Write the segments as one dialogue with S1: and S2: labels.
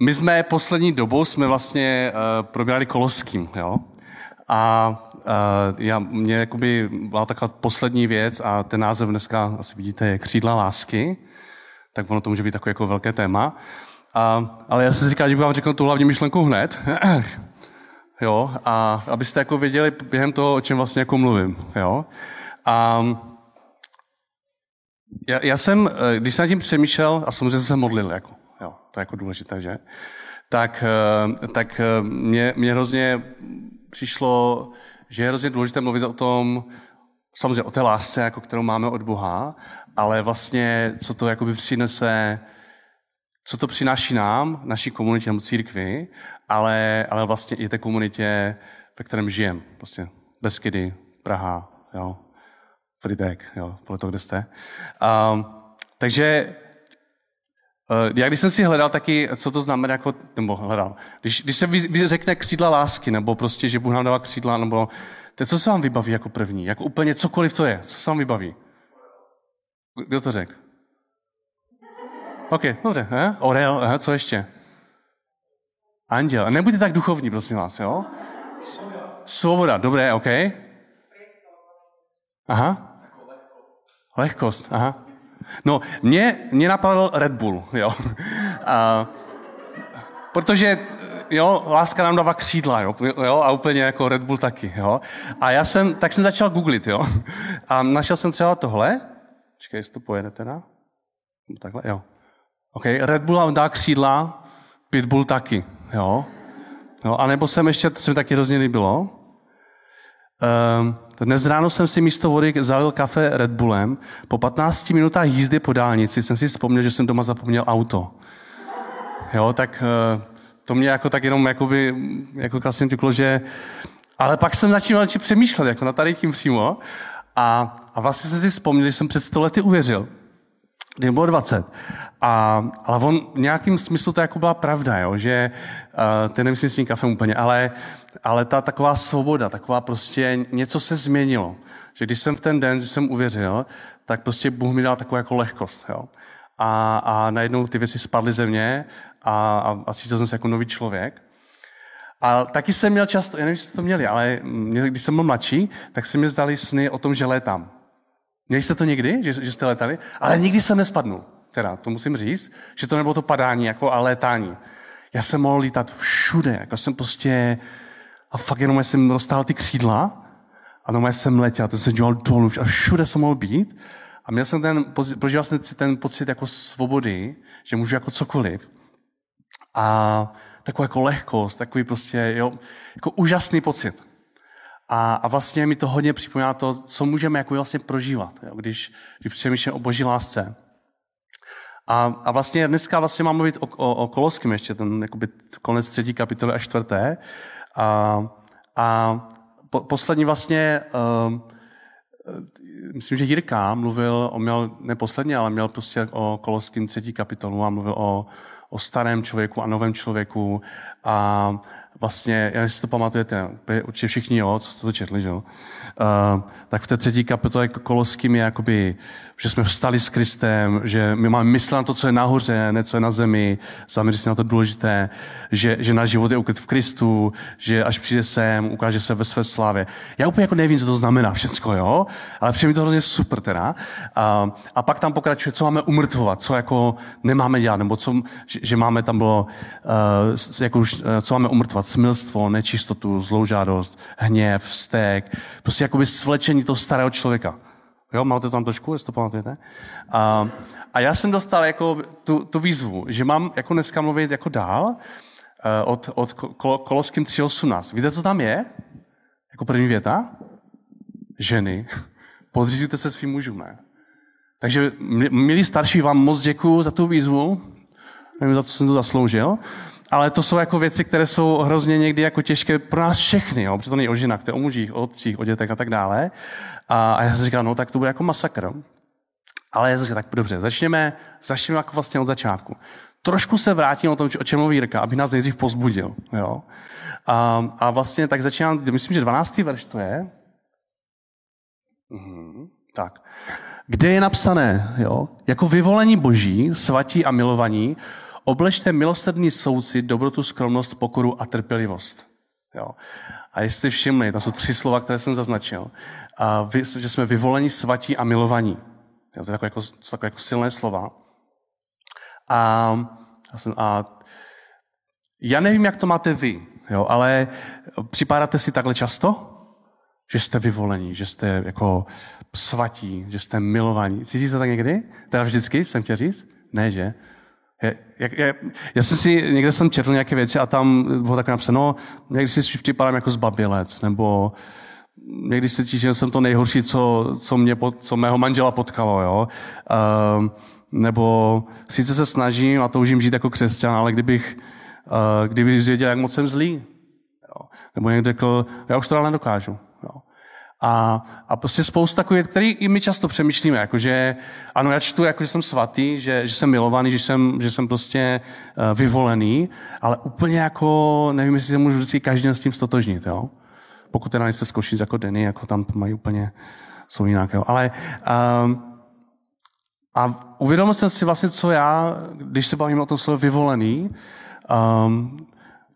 S1: My jsme poslední dobou jsme vlastně uh, probírali Koloským, jo? A uh, já, mě jakoby byla taková poslední věc a ten název dneska asi vidíte je Křídla lásky, tak ono to může být takové jako velké téma. A, ale já jsem si říkal, že bych vám řekl tu hlavní myšlenku hned. jo, a abyste jako věděli během toho, o čem vlastně jako mluvím. Jo. A já, já jsem, eh, když jsem nad tím přemýšlel, a samozřejmě jsem se modlil, jako, to je jako důležité, že? Tak, eh, tak eh, mě, mě hrozně přišlo, že je hrozně důležité mluvit o tom, samozřejmě o té lásce, jako kterou máme od Boha, ale vlastně, co to jakoby přinese, co to přináší nám, naší komunitě nebo církvi, ale, ale vlastně i té komunitě, ve kterém žijem. Prostě Beskydy, Praha, jo, Fridek, jo, podle toho, kde jste. Um, takže já když jsem si hledal taky, co to znamená, jako, nebo hledal, když, když se vy, vy řekne křídla lásky, nebo prostě, že Bůh nám dává křídla, nebo to, co se vám vybaví jako první, jako úplně cokoliv to je, co se vám vybaví? Kdo to řekl? OK, dobře, he? Orel, he? co ještě? Anděl. Nebuďte tak duchovní, prosím vás, jo? Svoboda, dobré, OK. Aha. Lehkost, aha. No, mě, mě napadl Red Bull, jo. A, protože, jo, láska nám dává křídla, jo, jo, a úplně jako Red Bull taky, jo. A já jsem, tak jsem začal googlit, jo. A našel jsem třeba tohle. Počkej, jestli to pojede teda. Takhle, jo. OK, Red Bull vám dá křídla, Pitbull taky, jo. jo a nebo jsem ještě, to se mi taky hrozně líbilo, um, dnes ráno jsem si místo vody zalil kafe Red Bullem. Po 15 minutách jízdy po dálnici jsem si vzpomněl, že jsem doma zapomněl auto. Jo, tak uh, to mě jako tak jenom jakoby, jako krásně řeklo, že... Ale pak jsem začal přemýšlet, jako na tady tím přímo. A, a vlastně jsem si vzpomněl, že jsem před 100 lety uvěřil kdy bylo 20. A, ale on v nějakým smyslu to jako byla pravda, jo? že uh, to nemyslím s tím kafem úplně, ale, ale ta taková svoboda, taková prostě něco se změnilo. Že když jsem v ten den, když jsem uvěřil, tak prostě Bůh mi dal takovou jako lehkost. Jo? A, a najednou ty věci spadly ze mě a, a, a cítil jsem se jako nový člověk. A taky jsem měl často, já nevím, jestli to měli, ale když jsem byl mladší, tak se mi zdali sny o tom, že létám. Měli jste to někdy, že, že jste letali? Ale nikdy jsem nespadnul. Teda, to musím říct, že to nebylo to padání, jako a létání. Já jsem mohl lítat všude, jako jsem prostě, a fakt jenom jsem dostal ty křídla, a doma jsem letěl, to jsem dělal dolů a všude jsem mohl být. A měl jsem ten, prožíval jsem ten pocit jako svobody, že můžu jako cokoliv. A takovou jako lehkost, takový prostě, jo, jako úžasný pocit. A, a vlastně mi to hodně připomíná to, co můžeme jako vlastně prožívat, jo, když, když přemýšlím o boží lásce. A, a vlastně dneska vlastně mám mluvit o, o, o Koloském ještě, ten jakoby konec třetí kapitoly a čtvrté. A, a po, poslední vlastně, uh, myslím, že Jirka mluvil, on měl, ne poslední, ale měl prostě o Koloském třetí kapitolu a mluvil o, o starém člověku a novém člověku a vlastně, já si to pamatujete, určitě všichni, jo, co jste to četli, že jo, tak v té třetí kapitole Koloským je jakoby, že jsme vstali s Kristem, že my máme myslet na to, co je nahoře, ne co je na zemi, zaměřit si na to důležité, že, že náš život je ukryt v Kristu, že až přijde sem, ukáže se ve své slávě. Já úplně jako nevím, co to znamená všecko, jo, ale přijde mi to hrozně super teda. Uh, a pak tam pokračuje, co máme umrtvovat, co jako nemáme dělat, nebo co, že, že máme tam bylo, uh, jako už, uh, co máme umrtvovat, smilstvo, nečistotu, zloužádost, hněv, vztek, prostě jakoby svlečení toho starého člověka. Jo, máte tam trošku, jestli to pamatujete? A, a já jsem dostal jako tu, tu výzvu, že mám jako dneska mluvit jako dál uh, od, od Koloským 3.18. Víte, co tam je? Jako první věta? Ženy, podřízujte se svým mužům, ne? Takže, milí starší, vám moc děkuju za tu výzvu. Nevím, za co jsem to zasloužil ale to jsou jako věci, které jsou hrozně někdy jako těžké pro nás všechny, jo? protože to není o ženách, to je o mužích, o otcích, o dětech a tak dále. A, a já jsem říkal, no tak to bude jako masakr. Ale já jsem říkal, tak dobře, začněme, začněme jako vlastně od začátku. Trošku se vrátím o tom, o čem mluví Jirka, aby nás nejdřív pozbudil. Jo? A, a vlastně tak začínám, myslím, že 12. verš to je. Mhm, tak. Kde je napsané, jo? jako vyvolení boží, svatí a milovaní, Obležte milosrdný soucit, dobrotu, skromnost, pokoru a trpělivost. Jo. A jestli všimli, to jsou tři slova, které jsem zaznačil, a vy, že jsme vyvoleni, svatí a milovaní. Jo, to je takové jako, takové jako silné slova. A, a já nevím, jak to máte vy, jo, ale připadáte si takhle často? Že jste vyvolení, že jste jako svatí, že jste milovaní. Cítíte se tak někdy? Teda vždycky, jsem chtěl říct? Ne, že? Je, je, já jsem si, někde jsem četl nějaké věci a tam bylo tak napsáno, no, někdy si připadám jako zbabilec, nebo někdy se cítím, že jsem to nejhorší, co, co, mě, co mého manžela potkalo, jo. Uh, nebo sice se snažím a toužím žít jako křesťan, ale kdybych, uh, kdybych věděl, jak moc jsem zlý, jo. nebo někdo řekl, já už to dál nedokážu. A, a prostě spoustu takových, který i my často přemýšlíme, jakože ano, já čtu, jako, že jsem svatý, že, že jsem milovaný, že jsem, že jsem prostě uh, vyvolený, ale úplně jako, nevím, jestli se můžu říct každý s tím stotožnit, jo. Pokud teda nejste zkoušit jako Denny, jako tam mají úplně, jsou jinak, jo. Ale um, a uvědomil jsem si vlastně, co já, když se bavím o tom slovo vyvolený, um,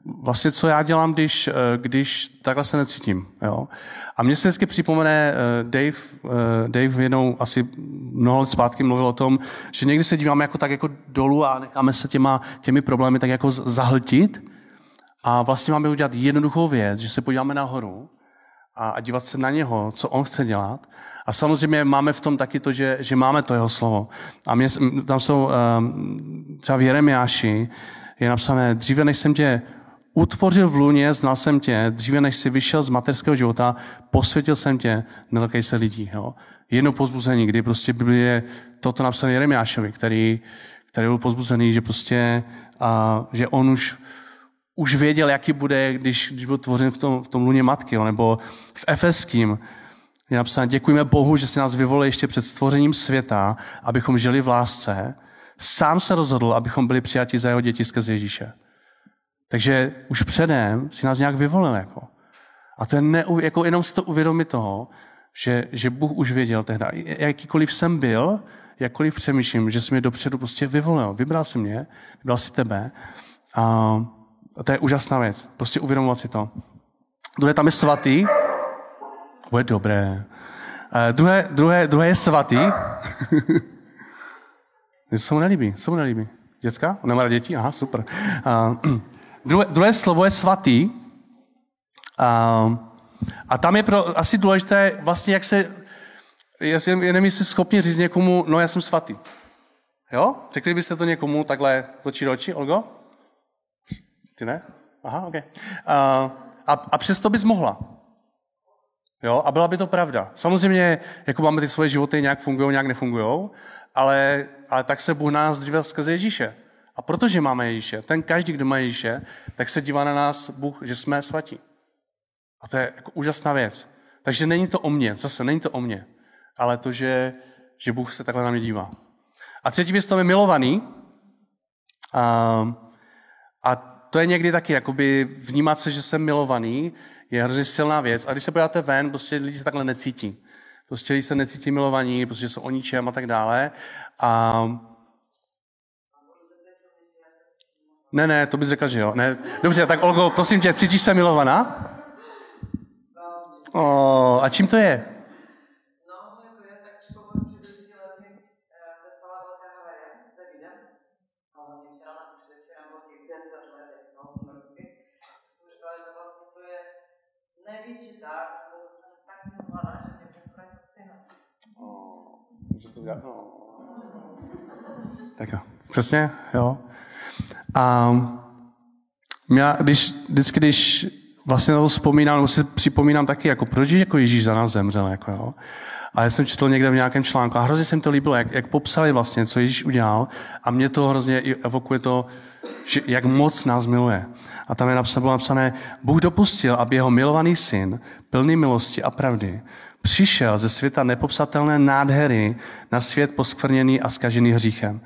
S1: vlastně co já dělám, když, eh, když takhle se necítím. Jo? A mně se vždycky připomene eh, Dave, eh, Dave jednou asi mnoho let zpátky mluvil o tom, že někdy se díváme jako tak jako dolů a necháme se těma, těmi problémy tak jako zahltit a vlastně máme udělat jednoduchou věc, že se podíváme nahoru a, a dívat se na něho, co on chce dělat. A samozřejmě máme v tom taky to, že, že máme to jeho slovo. A mě, tam jsou třeba v Jeremiáši je napsané, dříve než jsem tě utvořil v luně, znal jsem tě, dříve než jsi vyšel z materského života, posvětil jsem tě, nelekej se lidí. Jo. Jedno pozbuzení, kdy prostě Biblie toto napsal Jeremiášovi, který, který byl pozbuzený, že prostě, a, že on už, už věděl, jaký bude, když, když byl tvořen v tom, v tom luně matky, jo, nebo v Efeským, je napsáno, děkujeme Bohu, že jsi nás vyvolil ještě před stvořením světa, abychom žili v lásce. Sám se rozhodl, abychom byli přijati za jeho děti skrze Ježíše. Takže už předem si nás nějak vyvolil. Jako. A to je ne, jako jenom si to uvědomit toho, že, že Bůh už věděl tehdy, jakýkoliv jsem byl, jakkoliv přemýšlím, že jsi mě dopředu prostě vyvolil. Vybral si mě, vybral si tebe. A, a to je úžasná věc. Prostě uvědomovat si to. Druhé tam je svatý. To je dobré. Uh, druhé, druhé, druhé je svatý. se mu nelíbí, se mu nelíbí. Děcka? On nemá děti? Aha, super. Uh, Druhé, druhé slovo je svatý. A, a tam je pro, asi důležité vlastně, jak se, já nevím, jestli schopni říct někomu, no já jsem svatý. Jo? Řekli byste to někomu takhle oči do oči, Olgo? Ty ne? Aha, ok. A, a, a přesto bys mohla. Jo? A byla by to pravda. Samozřejmě, jako máme ty svoje životy, nějak fungují, nějak nefungují, ale, ale tak se Bůh nás dříve skrze Ježíše. A protože máme Ježíše, ten každý, kdo má Ježíše, tak se dívá na nás Bůh, že jsme svatí. A to je jako úžasná věc. Takže není to o mně, zase není to o mně, ale to, že, že Bůh se takhle na mě dívá. A třetí věc, to je milovaný. A, a to je někdy taky, jakoby vnímat se, že jsem milovaný, je hrozně silná věc. A když se podíváte ven, prostě lidi se takhle necítí. Prostě lidi se necítí milovaní, protože jsou o ničem a tak dále. A Ne, ne, to bys řekl, že jo. Ne. Dobře, tak Olgo, prosím tě, cítíš se milovaná? O, a čím to je? největší dar, jsem tak milovaná, že mě poprvé syna. Může to udělat? No. Tak jo, přesně, jo. A já, když, vždycky, když vlastně na to vzpomínám, nebo si připomínám taky, jako proč jako Ježíš za nás zemřel, jako jo. A já jsem četl někde v nějakém článku a hrozně se mi to líbilo, jak, jak popsali vlastně, co Ježíš udělal a mě to hrozně evokuje to, že, jak moc nás miluje. A tam je napsané, bylo napsané, Bůh dopustil, aby jeho milovaný syn, plný milosti a pravdy, přišel ze světa nepopsatelné nádhery na svět poskvrněný a skažený hříchem.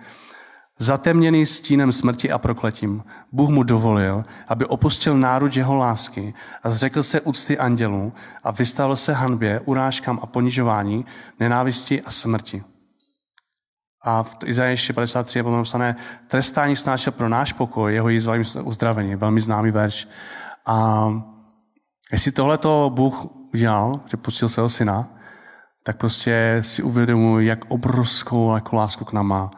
S1: Zatemněný stínem smrti a prokletím, Bůh mu dovolil, aby opustil národ jeho lásky a zřekl se úcty andělů a vystavil se hanbě, urážkám a ponižování, nenávisti a smrti. A v Izaješi 53 je potom napsané, trestání snášel pro náš pokoj, jeho jízva uzdravení. Velmi známý verš. A jestli tohle to Bůh udělal, že pustil svého syna, tak prostě si uvědomuji, jak obrovskou jako lásku k nám má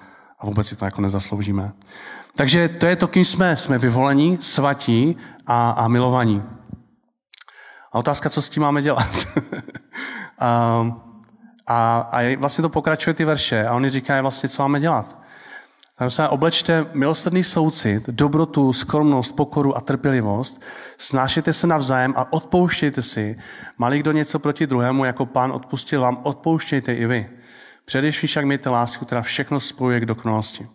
S1: vůbec si to jako nezasloužíme. Takže to je to, kým jsme. Jsme vyvolení, svatí a, a milovaní. A otázka, co s tím máme dělat. a, a, a vlastně to pokračuje ty verše a oni říkají vlastně, co máme dělat. Tam se oblečte milosrdný soucit, dobrotu, skromnost, pokoru a trpělivost, snášejte se navzájem a odpouštějte si. Malý kdo něco proti druhému, jako pán odpustil vám, odpouštějte i vy. Především však mějte lásku, která všechno spojuje k dokonalosti.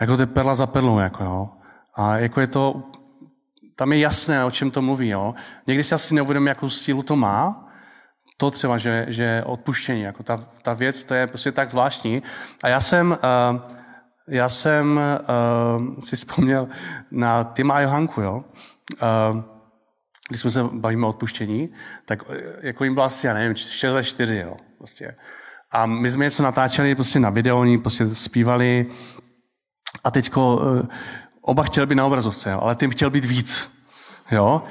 S1: Jako to je perla za perlou, jako jo. A jako je to, tam je jasné, o čem to mluví, jo. Někdy si asi neuvědomím, jakou sílu to má, to třeba, že, že odpuštění, jako ta, ta věc, to je prostě tak zvláštní. A já jsem, uh, já jsem uh, si vzpomněl na Tima a Johanku, jo. Uh, když jsme se bavíme o odpuštění, tak jako jim bylo asi, já nevím, 6 za 4, jo. Prostě. A my jsme něco natáčeli prostě na video, oni prostě zpívali a teďko uh, oba chtěli být na obrazovce, ale tím chtěl být víc. Jo?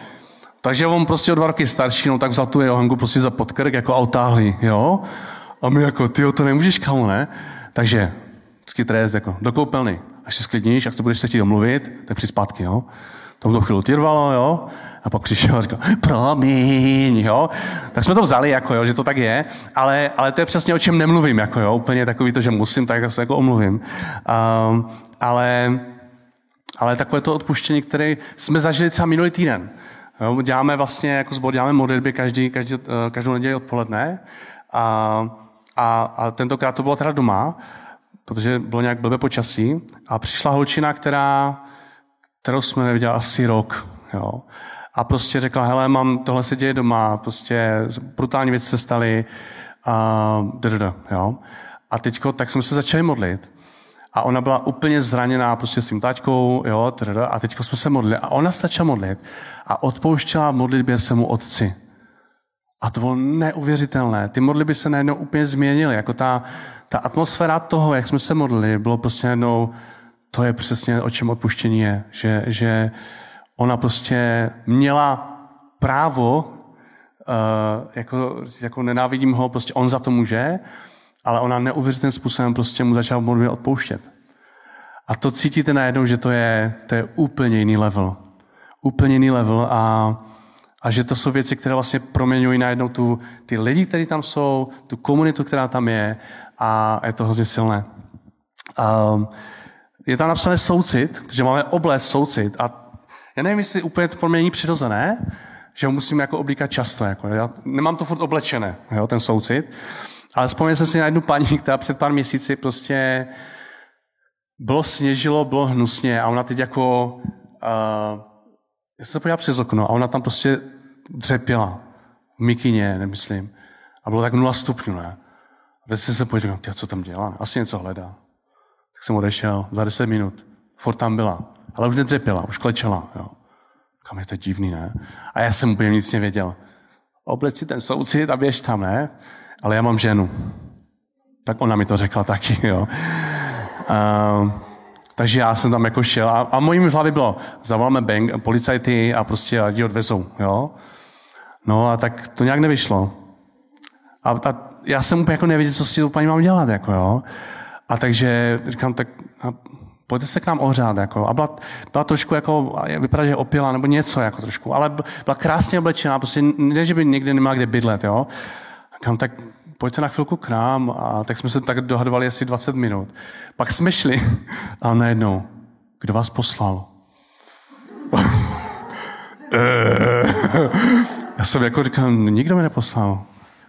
S1: Takže on prostě o dva roky starší, no tak vzal tu Johanku prostě za podkrk jako autáhlý, jo? A my jako, ty to nemůžeš, kamo, ne? Takže, vždycky trest, jako, do koupelny. Až se sklidníš, až se budeš se chtít domluvit, tak při zpátky, jo? To to chvíli trvalo, jo? A pak přišel a říkal, promiň, jo? Tak jsme to vzali, jako, jo, že to tak je, ale, ale to je přesně o čem nemluvím, jako, jo? Úplně takový to, že musím, tak se jako omluvím. Um, ale, ale takové to odpuštění, které jsme zažili třeba minulý týden. Jo, děláme vlastně, jako zbor, děláme modlitby každý, každý, eh, každou neděli odpoledne a, a, a tentokrát to bylo teda doma, protože bylo nějak blbé počasí a přišla holčina, která, kterou jsme neviděli asi rok. Jo. A prostě řekla, hele, mám, tohle se děje doma, prostě brutální věci se staly a, dada, jo. a teďko, tak jsme se začali modlit. A ona byla úplně zraněná prostě svým taťkou, jo, trda, a teď jsme se modlili. A ona se začala modlit a odpouštěla modlitbě mu otci. A to bylo neuvěřitelné. Ty modlitby se najednou úplně změnily. Jako ta, ta atmosféra toho, jak jsme se modlili, bylo prostě najednou, to je přesně o čem odpuštění je. Že, že ona prostě měla právo, uh, jako, jako nenávidím ho, prostě on za to může, ale ona neuvěřitelným způsobem prostě mu začala modlitbě odpouštět. A to cítíte najednou, že to je, to je úplně jiný level. Úplně jiný level a, a že to jsou věci, které vlastně proměňují najednou tu, ty lidi, kteří tam jsou, tu komunitu, která tam je a je to hrozně silné. Um, je tam napsané soucit, že máme oblec soucit a já nevím, jestli úplně to pro mě není přirozené, že ho musím jako oblíkat často. Jako, já nemám to furt oblečené, jo, ten soucit. Ale vzpomněl jsem si na jednu paní, která před pár měsíci prostě bylo sněžilo, bylo hnusně a ona teď jako, uh, já jsem se podíval přes okno a ona tam prostě dřepěla. V mikině, nemyslím. A bylo tak nula stupňů, ne? A teď jsem se podíval, co tam dělá? Asi něco hledá. Tak jsem odešel za deset minut. Fort tam byla. Ale už nedřepěla, už klečela. Jo. Kam je to divný, ne? A já jsem úplně nic nevěděl. Oblec si ten soucit a běž tam, ne? ale já mám ženu. Tak ona mi to řekla taky, jo. Uh, takže já jsem tam jako šel a, a mojím hlavě bylo, zavoláme bank, policajty a prostě ji odvezou, jo. No a tak to nějak nevyšlo. A, a já jsem úplně jako nevěděl, co s tím paní mám dělat, jako jo. A takže říkám, tak a pojďte se k nám ohřát, jako. A byla, byla trošku jako, vypadá, že opila, nebo něco, jako trošku, ale byla krásně oblečená, prostě ne, že by nikdy neměla kde bydlet, jo. Říkám, tak pojďte na chvilku k nám. A tak jsme se tak dohadovali asi 20 minut. Pak jsme šli a najednou, kdo vás poslal? Já jsem jako říkal, nikdo mě neposlal.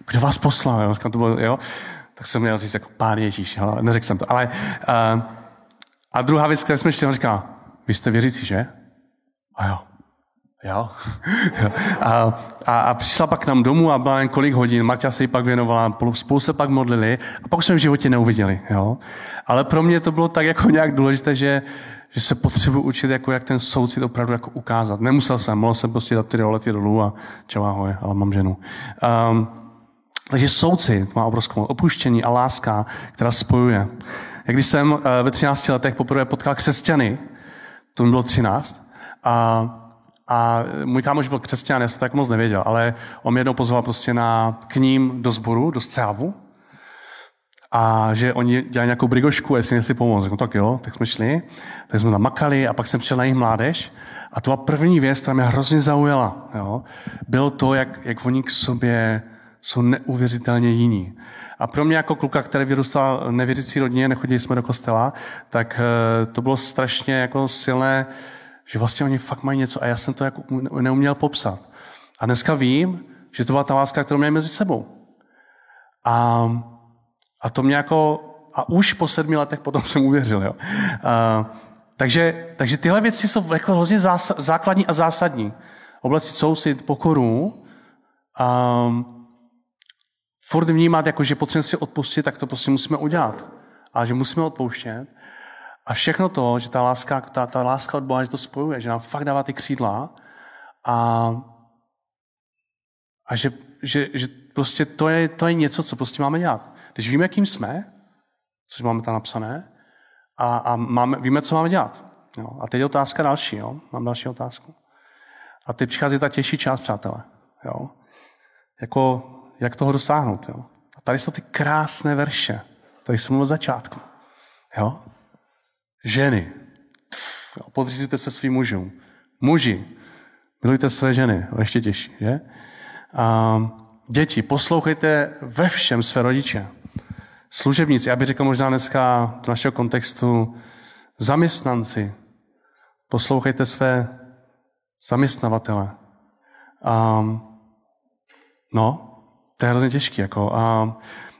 S1: Kdo vás poslal? Jo? Říkám, to bylo, jo? Tak jsem měl říct jako pán Ježíš, jo? neřekl jsem to. Ale, uh, a druhá věc, která jsme šli, on říká, vy jste věřící, že? A jo. Jo? a, a, a, přišla pak k nám domů a byla jen kolik hodin, Maťa se jí pak věnovala, spolu se pak modlili a pak jsme v životě neuviděli. Jo? Ale pro mě to bylo tak jako nějak důležité, že, že se potřebuji učit, jako jak ten soucit opravdu jako ukázat. Nemusel jsem, mohl jsem prostě dát ty rolety dolů a čau ahoj, ale mám ženu. Um, takže soucit má obrovskou opuštění a láska, která spojuje. jak když jsem ve 13 letech poprvé potkal křesťany, to mi bylo 13, a, a můj kámoš byl křesťan, já jsem tak moc nevěděl, ale on mě jednou pozval prostě na, k ním do sboru, do scávu, a že oni dělají nějakou brigošku, jestli si pomoct. No tak jo, tak jsme šli, tak jsme tam makali a pak jsem přišel na jejich mládež a to byla první věc, která mě hrozně zaujala. Jo. Bylo to, jak, jak oni k sobě jsou neuvěřitelně jiní. A pro mě jako kluka, který vyrůstal nevěřící rodině, nechodili jsme do kostela, tak eh, to bylo strašně jako silné, že vlastně oni fakt mají něco a já jsem to jako neuměl popsat. A dneska vím, že to byla ta láska, kterou měli mezi sebou. A a to mě jako, a už po sedmi letech potom jsem uvěřil, jo. A, takže, takže tyhle věci jsou jako hrozně základní a zásadní. Oblasti soucit, pokoru, a furt vnímat, jako, že potřebujeme si odpustit, tak to prostě musíme udělat. A že musíme odpouštět. A všechno to, že ta láska, ta, ta láska od Boha, že to spojuje, že nám fakt dává ty křídla a, a že, že, že prostě to je, to je něco, co prostě máme dělat. Když víme, kým jsme, což máme tam napsané, a, a máme, víme, co máme dělat. Jo. A teď je otázka další. Jo. Mám další otázku. A teď přichází ta těžší část, přátelé. Jo. Jako, jak toho dosáhnout. Jo. A tady jsou ty krásné verše. Tady jsem od začátku. Jo. Ženy. Podřízujte se svým mužům. Muži. Milujte své ženy. Ještě těžší. Že? A, děti, poslouchejte ve všem své rodiče. Služebníci, já bych řekl možná dneska do našeho kontextu, zaměstnanci, poslouchejte své zaměstnavatele. Um, no, to je hrozně těžké. Jako. A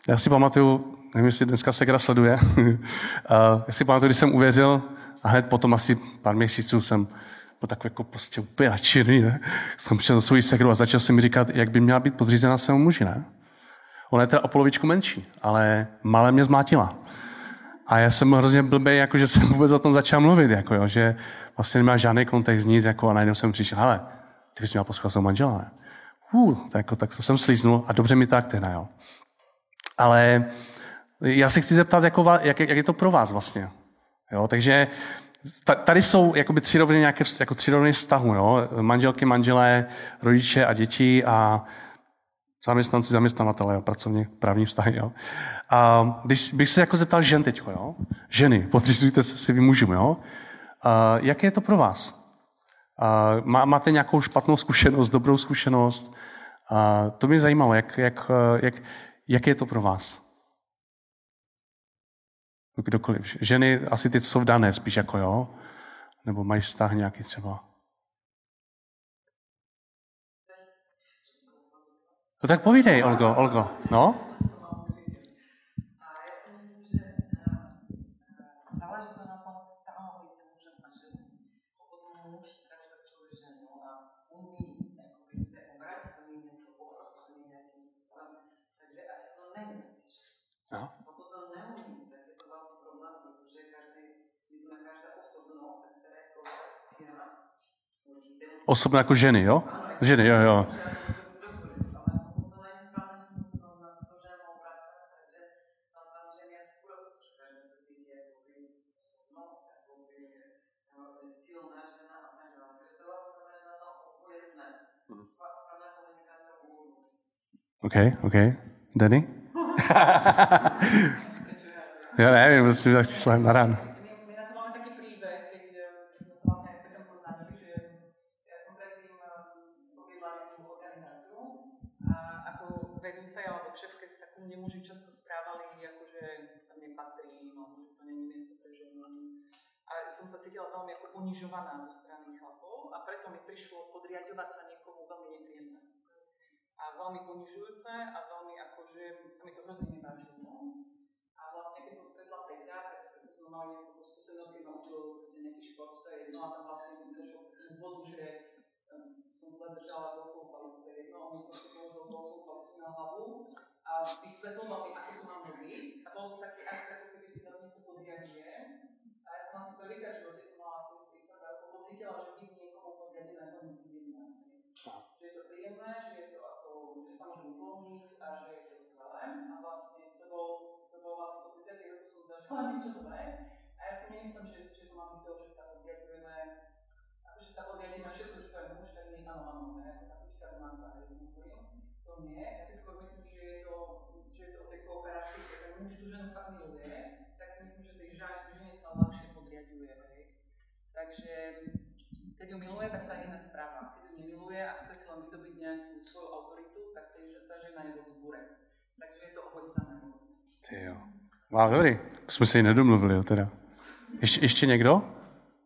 S1: já si pamatuju, nevím, jestli dneska se kdo sleduje, já si pamatuju, když jsem uvěřil a hned potom asi pár měsíců jsem byl takový jako prostě úplně nadšený, ne? Jsem přišel za svou sekru a začal jsem mi říkat, jak by měla být podřízena svému muži, ne? Ona je teda o polovičku menší, ale malé mě zmátila. A já jsem hrozně blbý, jako, že jsem vůbec o tom začal mluvit, jako, jo, že vlastně nemá žádný kontext, nic, jako, a najednou jsem přišel, ale ty bys měl poslouchat svého manžela, ne? Uh, tak, jako, tak to jsem slíznul a dobře mi tak teda, jo. Ale já se chci zeptat, jako, jak, jak, je to pro vás vlastně. Jo, takže tady jsou jakoby tři roviny nějaké jako tři roviny vztahu, jo? manželky, manželé, rodiče a děti a zaměstnanci, zaměstnavatele, jo, pracovně právní vztahy. Jo. A když bych se jako zeptal žen teď, jo, ženy, podřizujte se si vy mužům, jo, a jak je to pro vás? Má, máte nějakou špatnou zkušenost, dobrou zkušenost? To mě zajímalo, jak, jak, jak, jak je to pro vás? Kdokoliv. Ženy, asi ty, co jsou vdané, spíš jako jo, nebo mají vztah nějaký třeba. No tak povídej, Olgo, Olgo. No? Osobně jako ženy, jo? Ženy, jo, jo. OK, OK. Danny? Já nevím, prostě tak přišla na ráno.
S2: Sa mi to hrozne nepáčilo. A vlastne keď som stretla Peťa, tak sme mali nejakú skúsenosť, keď ma učil proste nejaký šport, to je jedno a tam vlastne mi došlo k bodu, že zle držala golfovú palicu, to je jedno, on mi proste položil golfovú palicu na hlavu a vysvetloval mi, ako to mám robiť. A bolo to také, ako keby si vás niekto podriaduje. A ja som vlastne prvýkrát v živote cítila, že byť niekomu podriadené to nepríjemné. Že je to príjemné, že je to ako, že sa môžem uvoľniť a že je to skvelé. A vlastne to bol, to bol vlastne po 30 rokoch som zažila niečo to nie. Ja si skôr myslím, že je to, že je to o tej kooperácii, keď ten muž tú ženu fakt miluje, tak si myslím, že tej žene sa ľahšie podriaduje. Takže keď ju miluje, tak sa inak správa. Keď ju nemiluje a chce si len vydobiť nejakú svoju autoritu, tak tá žena je vo vzbure. Takže je to obojstranné.
S1: Ty jo. Wow, dobrý. Jsme se nedomluvili, jo, teda. Ještě, ještě někdo?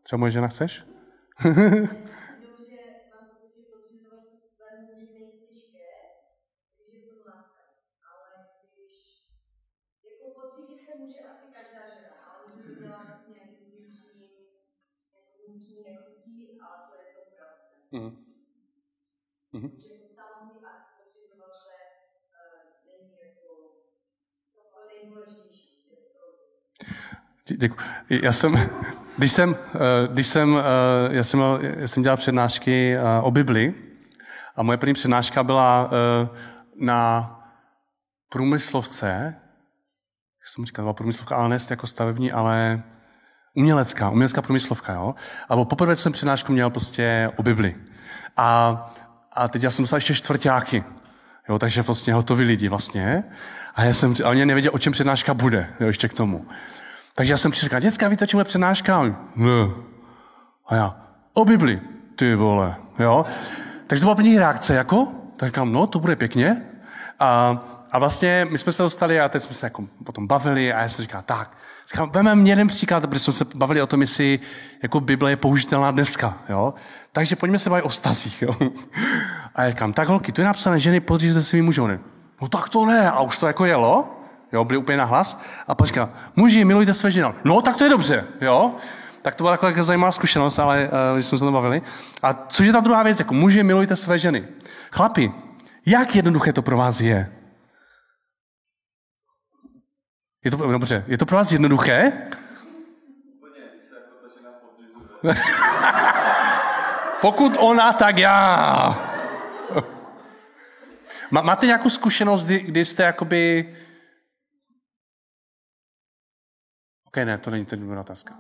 S1: Co moje žena chceš? Mm-hmm. Mm-hmm. Děkuji. Já jsem, když jsem, eh, když jsem, eh, já jsem, měl, já jsem dělal přednášky eh, o Bibli a moje první přednáška byla na průmyslovce, jak jsem říkal, byla průmyslovka, ale ne jako stavební, ale umělecká, umělecká průmyslovka, jo. A poprvé jsem přednášku měl prostě o Bibli. A, a teď já jsem dostal ještě čtvrtáky, jo, takže vlastně hotoví lidi vlastně. A já jsem, a oni nevěděli, o čem přednáška bude, jo, ještě k tomu. Takže já jsem přišel říkal, děcka, víte, čemu je přednáška? Ne. A já, o Bibli, ty vole, jo. Takže to byla první reakce, jako? Tak říkám, no, to bude pěkně. A, a vlastně my jsme se dostali a teď jsme se jako potom bavili a já jsem říkal, tak, říkám, vememe jeden příklad, protože jsme se bavili o tom, jestli jako Bible je použitelná dneska, jo. Takže pojďme se bavit o stazích, jo. A já říkám, tak holky, tu je napsané, ženy podřízete svým mužům. No tak to ne, a už to jako jelo. Jo, byli úplně nahlas. A pak říká, muži, milujte své ženy. No, tak to je dobře, jo. Tak to byla taková zajímavá zkušenost, ale uh, jsme se to bavili. A což je ta druhá věc, jako muži, milujte své ženy. Chlapi, jak jednoduché to pro vás je? Je to, dobře, je to pro vás jednoduché? Pokud ona, tak já. Máte nějakou zkušenost, kdy, kdy jste jakoby OK, ne, to není ten dobrá otázka.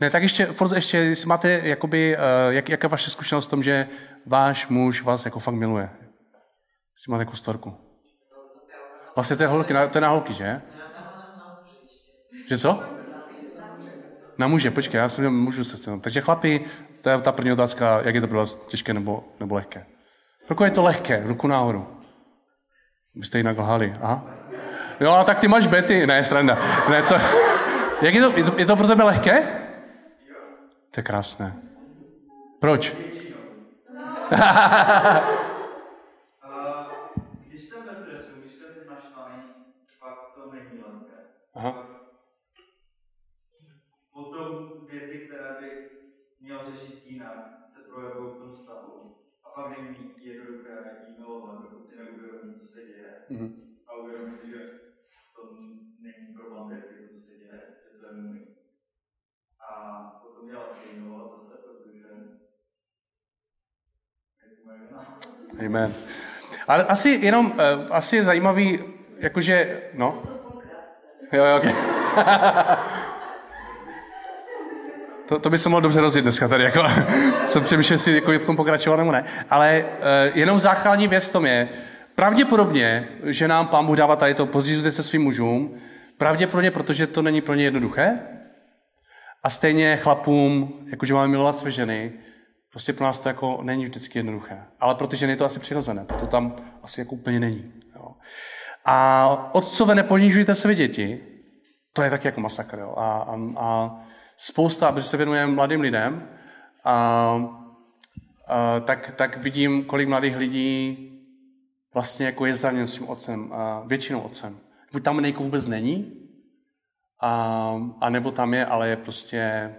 S1: Ne, tak ještě, Forza, ještě, jestli máte, jakoby, uh, jak, jaká vaše zkušenost v tom, že váš muž vás jako fakt miluje? Jestli máte jako storku. Vlastně to je, holky, to je na holky, že? Že co? Na muže, počkej, já jsem můžu se scenou. Takže chlapi, to je ta první otázka, jak je to pro vás těžké nebo, nebo lehké. Proč je to lehké? Ruku nahoru. Byste jinak lhali. Aha. Jo, tak ty máš bety. Ne, sranda. Ne, co? Jak je to, je to, je to pro tebe lehké? To je krásné. Proč?
S3: když jsem ve stresu, když jsem naštvaný, pak to není lehké.
S1: Aha.
S3: Potom věci, které by měl řešit jinak, se projevují v tom stavu. A pak není jednoduché jí milovat, dokud si neuvědomí, co se děje. Mm-hmm. A uvědomí si, že to není problém, je to, co se děje, že to je můj. A potom měla milovat zase, protože je to moje žena.
S1: Amen. Ale asi jenom, uh, asi je zajímavý, jakože, no. Jo, jo, okay. to, to by se mohlo dobře rozjet dneska tady, jako, jsem přemýšlel, jestli jako v tom pokračovat nebo ne. Ale uh, jenom základní věc tom je, pravděpodobně, že nám pán Bůh dává tady to, podřízujte se svým mužům, pravděpodobně, protože to není pro ně jednoduché, a stejně chlapům, jakože máme milovat své ženy, prostě pro nás to jako není vždycky jednoduché. Ale pro ty ženy je to asi přirozené, to tam asi jako úplně není. Jo. A otcové neponižujte své děti, to je taky jako masakr. Jo. A, a, a spousta, protože se věnujeme mladým lidem, a, a, tak, tak vidím, kolik mladých lidí vlastně jako je zraněn svým otcem, a většinou otcem. Buď tam nejko vůbec není, a, a nebo tam je, ale je prostě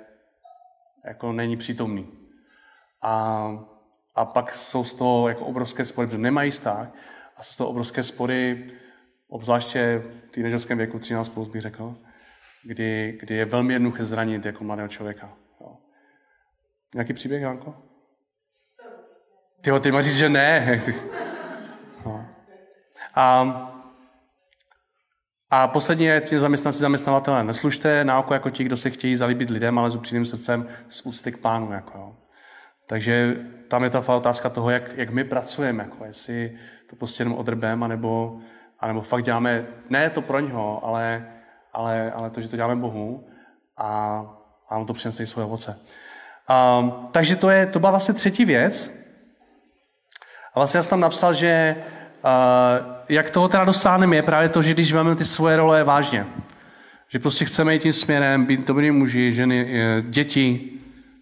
S1: jako není přítomný. A, a pak jsou z toho jako obrovské spory, protože nemají vztah, a jsou z toho obrovské spory, obzvláště v teenagerském věku, 13 plus bych řekl, kdy, kdy je velmi jednoduché zranit jako mladého člověka. Jo. Nějaký příběh, Janko? Ty ty máš říct, že ne. no. A, a poslední je ti zaměstnanci, zaměstnavatele. Neslužte na oko jako ti, kdo se chtějí zalíbit lidem, ale s upřímným srdcem z úcty k pánu. Jako, jo. Takže tam je ta otázka toho, jak, jak my pracujeme, jako jestli to prostě jenom odrbeme, anebo, anebo fakt děláme, ne to pro něho, ale, ale, ale to, že to děláme Bohu a, a on to přinese svoje ovoce. Um, takže to, je, to byla vlastně třetí věc. A vlastně já jsem tam napsal, že uh, jak toho teda dosáhneme, je právě to, že když vezmeme ty svoje role vážně. Že prostě chceme jít tím směrem, být dobrý muži, ženy, děti,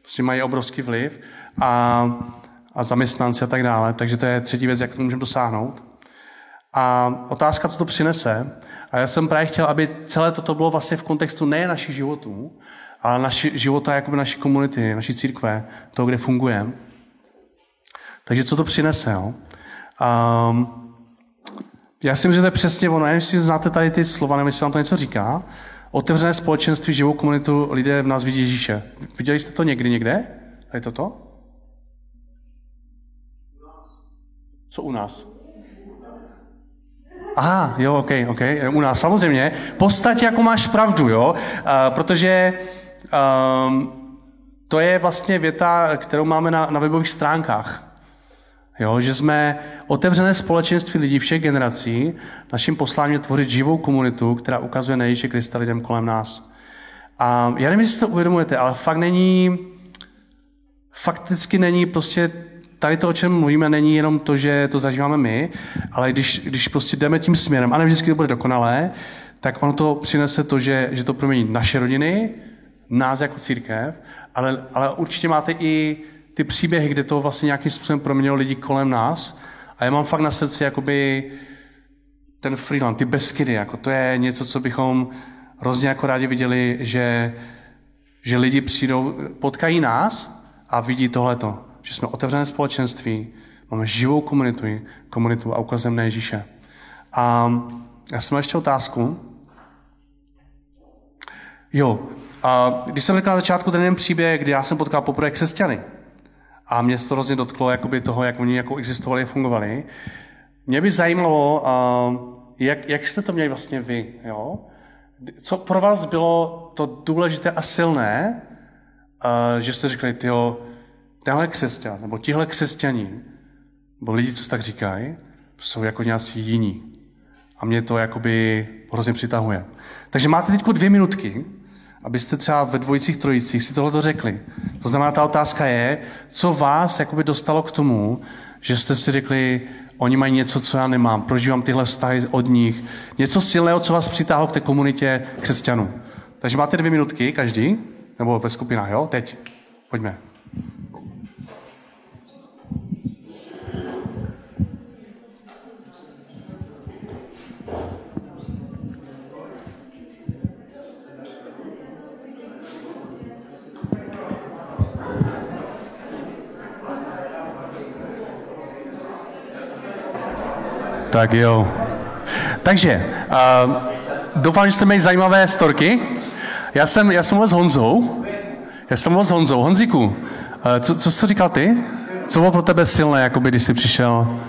S1: prostě mají obrovský vliv a, a zaměstnanci a tak dále. Takže to je třetí věc, jak to můžeme dosáhnout. A otázka, co to přinese. A já jsem právě chtěl, aby celé toto bylo vlastně v kontextu ne našich životů, ale naši, života jako naší komunity, naší církve, toho, kde fungujeme. Takže co to přinese? Jo? Um, já si myslím, že to je přesně ono. Nevím, jestli znáte tady ty slova, nevím, jestli vám to něco říká. Otevřené společenství, živou komunitu, lidé v nás vidí Ježíše. Viděli jste to někdy někde? A je to to? Co u nás? Aha, jo, ok, ok, u nás samozřejmě. Podstatě jako máš pravdu, jo, uh, protože um, to je vlastně věta, kterou máme na, na webových stránkách. Jo, že jsme otevřené společenství lidí všech generací, naším posláním je tvořit živou komunitu, která ukazuje na Ježíše Krista lidem kolem nás. A já nevím, jestli to uvědomujete, ale fakt není, fakticky není prostě tady to, o čem mluvíme, není jenom to, že to zažíváme my, ale když, když prostě jdeme tím směrem, a ne vždycky to bude dokonalé, tak ono to přinese to, že, že to promění naše rodiny, nás jako církev, ale, ale určitě máte i ty příběhy, kde to vlastně nějakým způsobem proměnilo lidi kolem nás. A já mám fakt na srdci jakoby ten freeland, ty beskydy, jako to je něco, co bychom hrozně jako rádi viděli, že, že lidi přijdou, potkají nás a vidí tohleto, že jsme otevřené společenství, máme živou komunitu, komunitu a ukazujeme na Ježíše. A já jsem měl ještě otázku. Jo, a když jsem řekl na začátku ten jeden příběh, kdy já jsem potkal poprvé křesťany, a mě se to hrozně dotklo jakoby toho, jak oni jako existovali a fungovali. Mě by zajímalo, jak, jak jste to měli vlastně vy. Jo? Co pro vás bylo to důležité a silné, že jste řekli, tyjo, tenhle křesťan, nebo tihle křesťaní, nebo lidi, co tak říkají, jsou jako nějací jiní. A mě to jakoby hrozně přitahuje. Takže máte teď dvě minutky, abyste třeba ve dvojicích, trojicích si tohle řekli. To znamená, ta otázka je, co vás jakoby dostalo k tomu, že jste si řekli, oni mají něco, co já nemám, prožívám tyhle vztahy od nich. Něco silného, co vás přitáhlo k té komunitě křesťanů. Takže máte dvě minutky každý, nebo ve skupinách, jo? Teď. Pojďme. Tak jo. Takže, uh, doufám, že jste měli zajímavé storky. Já jsem, já jsem mluvil s Honzou. Já jsem mluvil s Honzou. Honziku, uh, co, co jsi říkal ty? Co bylo pro tebe silné, jakoby, když jsi přišel?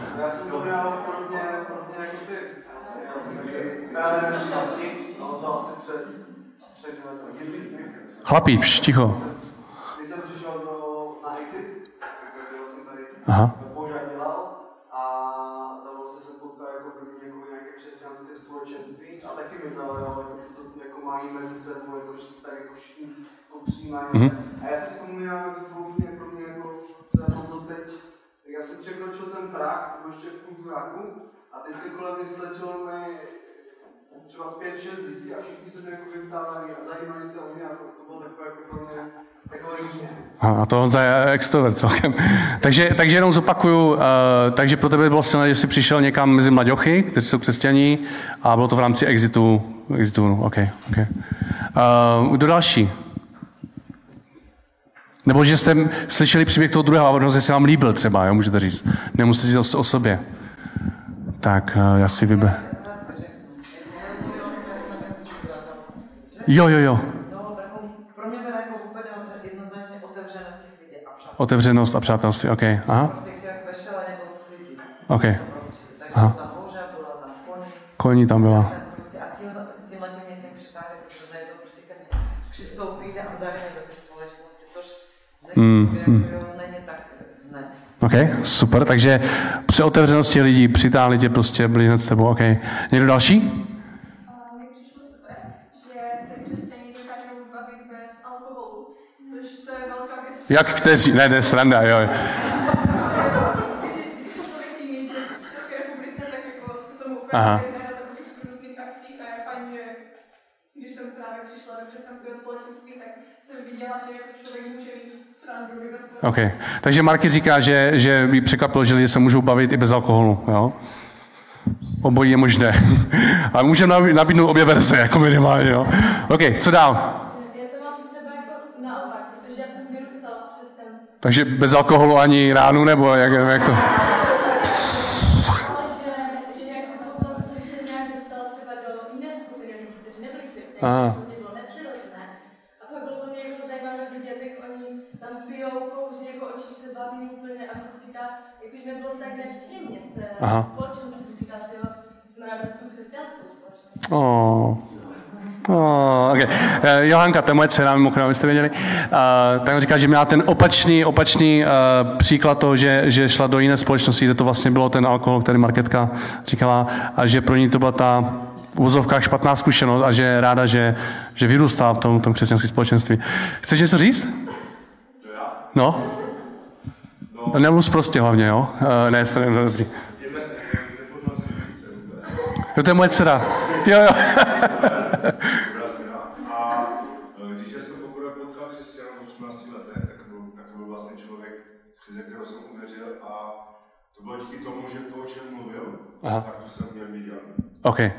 S1: Chlapí, pš, ticho. Když Aha.
S4: Mm-hmm. A já si vzpomínám, jak to pro mě jako za to teď, tak já jsem překročil ten prach, to ještě v kulturáku, a teď se kolem mě mi třeba 5-6 lidí a všichni se mě jako vyptávali a zajímali se o mě a to, to bylo takové jako pro mě
S1: a to Honza je extrovert celkem. takže, takže jenom zopakuju, uh, takže pro tebe bylo silné, že jsi přišel někam mezi mladěchy, kteří jsou křesťaní, a bylo to v rámci exitu. exitu no, okay, okay. Uh, kdo další? Nebo že jste slyšeli příběh toho druhého a hrozně se vám líbil třeba, jo, můžete říct. Nemusíte říct o, sobě. Tak, uh, já si vybe. Jo, jo, jo. Otevřenost a přátelství, OK. Aha. OK. Aha. Koní tam byla.
S4: Mm, mm.
S1: OK, super, takže při otevřenosti lidí přitáhli tě prostě, byli hned s tebou, OK. Někdo další? Jak kteří? Ne, ne, sranda, jo. Aha. když jsem právě přišla do křesťanského společenství, tak jsem viděla, že jako člověk může mít OK. Takže Marky říká, že, že by překvapilo, že lidé se můžou bavit i bez alkoholu. Jo? Obojí je možné. A můžeme nabídnout obě verze, jako minimálně. Jo? OK, co dál? Takže bez alkoholu ani ránu, nebo jak, jak to?
S5: Aha. Říká, jakož mi bylo tak nepříjemně v té Aha. společnosti, říká, jsme tom křesťanskou společnosti.
S1: Oh. Oh, okay. Uh, Johanka, to je moje dcera, mimochodem, abyste věděli. Uh, tak říká, že měla ten opačný, opačný uh, příklad toho, že, že šla do jiné společnosti, kde to vlastně bylo ten alkohol, který Marketka říkala, a že pro ní to byla ta v úzovkách špatná zkušenost a že je ráda, že, že vyrůstá v tom, tom křesťanském společenství. Chceš něco říct? No? No. Nemluv prostě hlavně, jo? Uh, ne, jsem dobrý. Jo, to je moje dcera. Jo, jo.
S6: To bylo díky tomu, že to, o čem mluvil,
S1: Aha.
S6: tak to jsem měl viděl.
S1: Okay.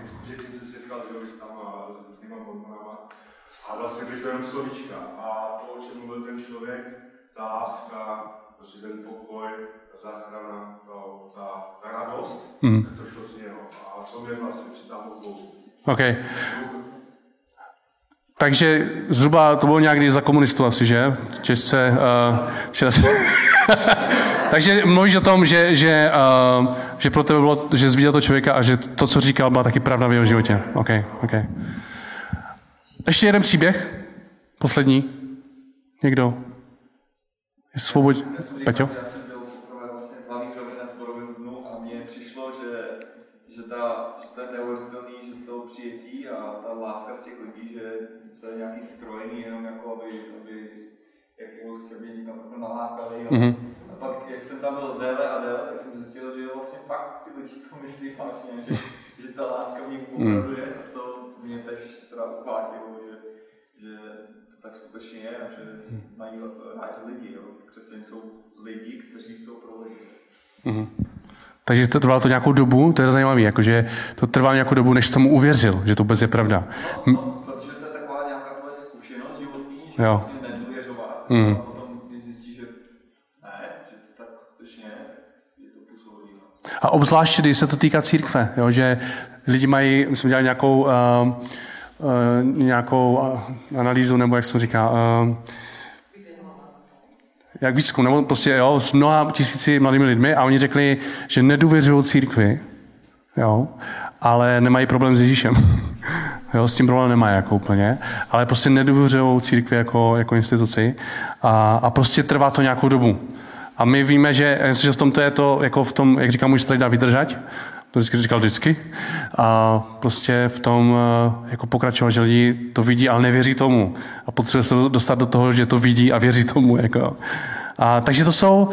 S6: vlastně byly to jenom slovíčka. A to, o čem mluvil ten člověk, ta láska, prostě ten pokoj, ta záchrana, ta, ta, ta radost, mm. to šlo z něho. A to mě vlastně přitáhlo k Bohu.
S1: OK. Takže zhruba to bylo nějak za komunistů asi, že? Češce, uh, Takže mluvíš o tom, že, že, uh, že pro tebe bylo, že jsi viděl to člověka a že to, co říkal, byla taky pravda v jeho životě. OK, OK. Ještě jeden příběh, poslední. Někdo? Svobod...
S3: Peťo? Já jsem byl vlastně hlavní na zborovém dnu a mně přišlo, že, že, ta, že to je neuvěřitelný, že to přijetí a ta láska z těch lidí, že to je nějaký strojený jenom jako, aby, aby jak prostě mě někam jako nalákali. Mm-hmm. A pak, jak jsem tam byl déle a déle, tak jsem zjistil, že vlastně fakt ty lidi to myslí vážně, že, že ta láska mě opravdu je a to mě tež teda uchvátilo, že, že tak skutečně je že hmm. mají rádi lidi. Jo. Křesťané jsou lidi, kteří jsou pro lidi.
S1: Mm-hmm. Takže to trvalo to nějakou dobu, to je zajímavé, jakože to trvalo nějakou dobu, než tomu uvěřil, že to vůbec je pravda.
S3: No, no, protože to je taková nějaká tvoje zkušenost životní, že jo. vlastně nedůvěřovat mm. a potom zjistíš, že ne, že to tak skutečně je to působí.
S1: A obzvláště, když se to týká církve, jo, že lidi mají, my jsme dělali nějakou, uh, nějakou analýzu, nebo jak se říká, uh, jak výzkum, nebo prostě jo, s mnoha tisíci mladými lidmi a oni řekli, že nedůvěřují církvi, jo, ale nemají problém s Ježíšem. jo, s tím problém nemají jako úplně, ale prostě nedůvěřují církvi jako, jako instituci a, a prostě trvá to nějakou dobu. A my víme, že, že v tom to je to, jako v tom, jak říká můj strejda, vydržať, to vždycky říkal vždycky. A prostě v tom eh, jako pokračovat, že lidi to vidí, ale nevěří tomu. A potřebuje se dostat do toho, že to vidí a věří tomu. Jako. A, takže to jsou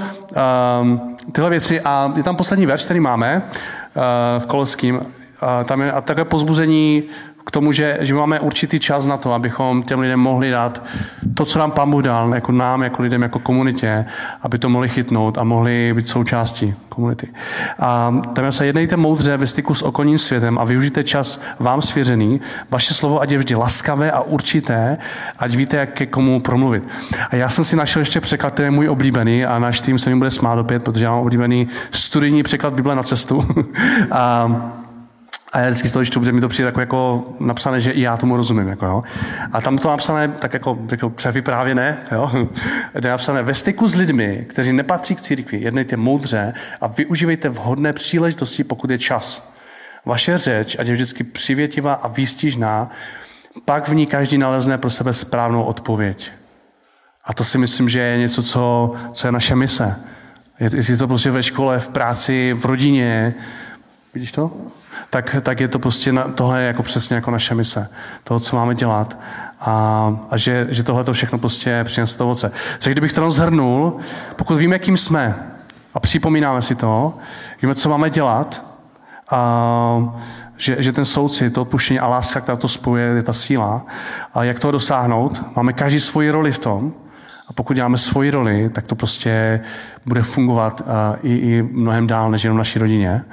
S1: um, tyhle věci. A je tam poslední verš, který máme uh, v Koleským. A tam je a takové pozbuzení k tomu, že, že máme určitý čas na to, abychom těm lidem mohli dát to, co nám Pán Bůh dal, jako nám, jako lidem, jako komunitě, aby to mohli chytnout a mohli být součástí komunity. A tam se jednejte moudře ve styku s okolním světem a využijte čas vám svěřený. Vaše slovo ať je vždy laskavé a určité, ať víte, jak ke komu promluvit. A já jsem si našel ještě překlad, který je můj oblíbený a náš tým se mi bude smát opět, protože já mám oblíbený studijní překlad Bible na cestu. a a já vždycky z toho čtu, protože mi to přijde jako, jako napsané, že i já tomu rozumím. Jako, jo. A tam to napsané tak jako, jako převyprávěné, jo. je napsané ve styku s lidmi, kteří nepatří k církvi, jednejte moudře a využívejte vhodné příležitosti, pokud je čas. Vaše řeč, ať je vždycky přivětivá a výstižná, pak v ní každý nalezne pro sebe správnou odpověď. A to si myslím, že je něco, co, co je naše mise. Jestli je to prostě ve škole, v práci, v rodině, vidíš to? Tak, tak je to prostě, na, tohle je jako přesně jako naše mise. Toho, co máme dělat. A, a že, že tohle to všechno prostě přinese to ovoce. Takže kdybych to zhrnul, pokud víme, kým jsme a připomínáme si to, víme, co máme dělat, a, že, že ten soucit, to odpuštění a láska, která to spojuje, je ta síla. A jak toho dosáhnout? Máme každý svoji roli v tom. A pokud děláme svoji roli, tak to prostě bude fungovat i, i mnohem dál, než jenom naší rodině.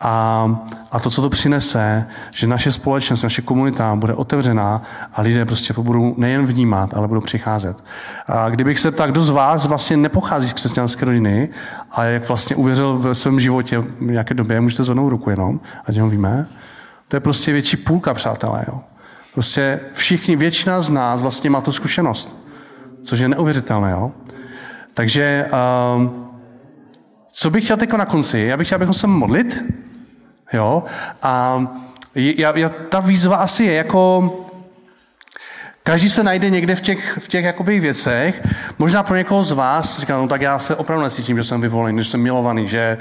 S1: A, a to, co to přinese, že naše společnost, naše komunita bude otevřená a lidé prostě budou nejen vnímat, ale budou přicházet. A kdybych se ptal, kdo z vás vlastně nepochází z křesťanské rodiny a jak vlastně uvěřil ve svém životě v nějaké době, můžete zvednout ruku jenom, ať jenom víme. To je prostě větší půlka, přátelé. Jo. Prostě všichni, většina z nás vlastně má tu zkušenost, což je neuvěřitelné. Jo. Takže um, co bych chtěl teď na konci? Já bych chtěl, abychom se modlit, Jo? A já, já, ta výzva asi je jako Každý se najde někde v těch, v těch jakoby věcech. Možná pro někoho z vás říká, no tak já se opravdu necítím, že jsem vyvolený, že jsem milovaný, že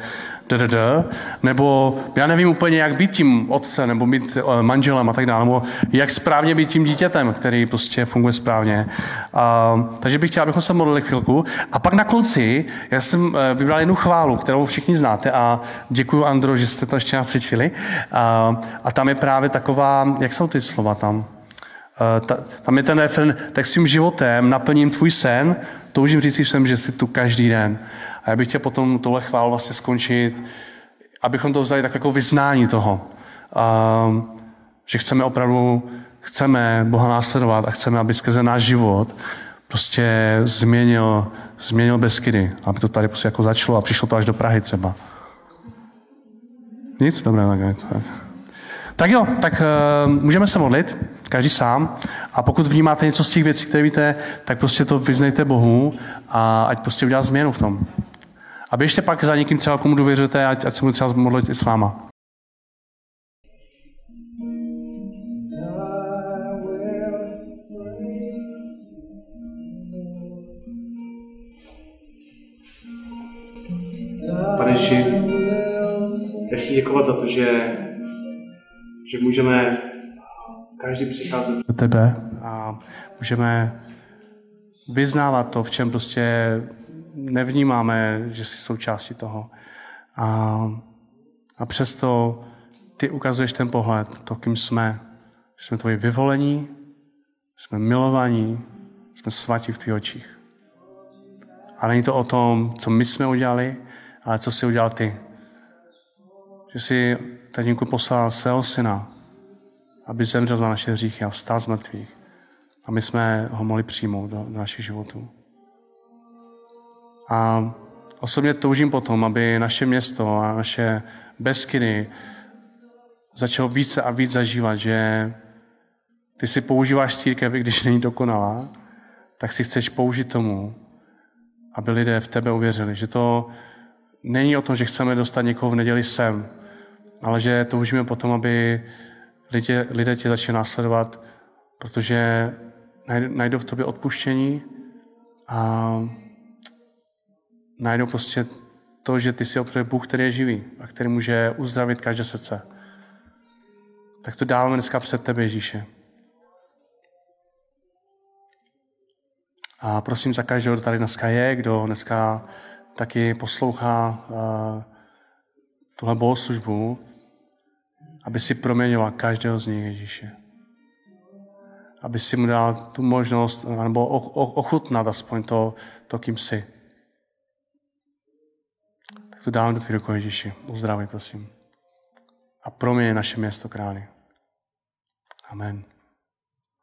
S1: ddd, nebo já nevím úplně, jak být tím otcem, nebo být eh, manželem a tak dále, nebo jak správně být tím dítětem, který prostě funguje správně. A, takže bych chtěl, abychom se modlili chvilku. A pak na konci, já jsem eh, vybral jednu chválu, kterou všichni znáte a děkuji Andro, že jste to ještě nacvičili. A, a tam je právě taková, jak jsou ty slova tam? Eh, ta, tam je ten refren, tak svým životem naplním tvůj sen, toužím říct všem, že jsi tu každý den. A já bych chtěl potom tohle chvál vlastně skončit, abychom to vzali tak jako vyznání toho. Uh, že chceme opravdu, chceme Boha následovat a chceme, aby skrze náš život prostě změnil, změnil Beskydy. Aby to tady prostě jako začalo a přišlo to až do Prahy třeba. Nic? Dobré, tak. Tak jo, tak uh, můžeme se modlit, každý sám. A pokud vnímáte něco z těch věcí, které víte, tak prostě to vyznejte Bohu a ať prostě udělá změnu v tom. Aby ještě pak za někým třeba, komu důvěřujete, ať, ať se budu třeba modlit i s váma. Pane Ježi, já chci děkovat za to, že že můžeme každý přicházet do tebe a můžeme vyznávat to, v čem prostě nevnímáme, že jsi součástí toho. A, a přesto ty ukazuješ ten pohled, to, kým jsme. Že jsme tvoji vyvolení, jsme milovaní, jsme svatí v tvých očích. A není to o tom, co my jsme udělali, ale co jsi udělal ty. Že jsi tatínku poslal svého syna, aby zemřel za naše hříchy a vstal z mrtvých. A my jsme ho mohli přijmout do, do našich životů. A osobně toužím potom, aby naše město a naše Beskyny začalo více a víc zažívat, že ty si používáš církev, i když není dokonalá, tak si chceš použít tomu, aby lidé v tebe uvěřili. Že to není o tom, že chceme dostat někoho v neděli sem, ale že toužíme potom, aby lidé, lidé tě začali následovat, protože najdou v tobě odpuštění a najdou prostě to, že ty jsi opravdu Bůh, který je živý a který může uzdravit každé srdce. Tak to dáváme dneska před tebe, Ježíše. A prosím za každého, kdo tady dneska je, kdo dneska taky poslouchá uh, tuhle bohoslužbu, aby si proměňoval každého z nich, Ježíše. Aby si mu dal tu možnost, nebo ochutnat aspoň to, to kým jsi. Tak to dávám do tvých rukou, Ježíši. Uzdravuj, prosím. A proměň naše město králi. Amen.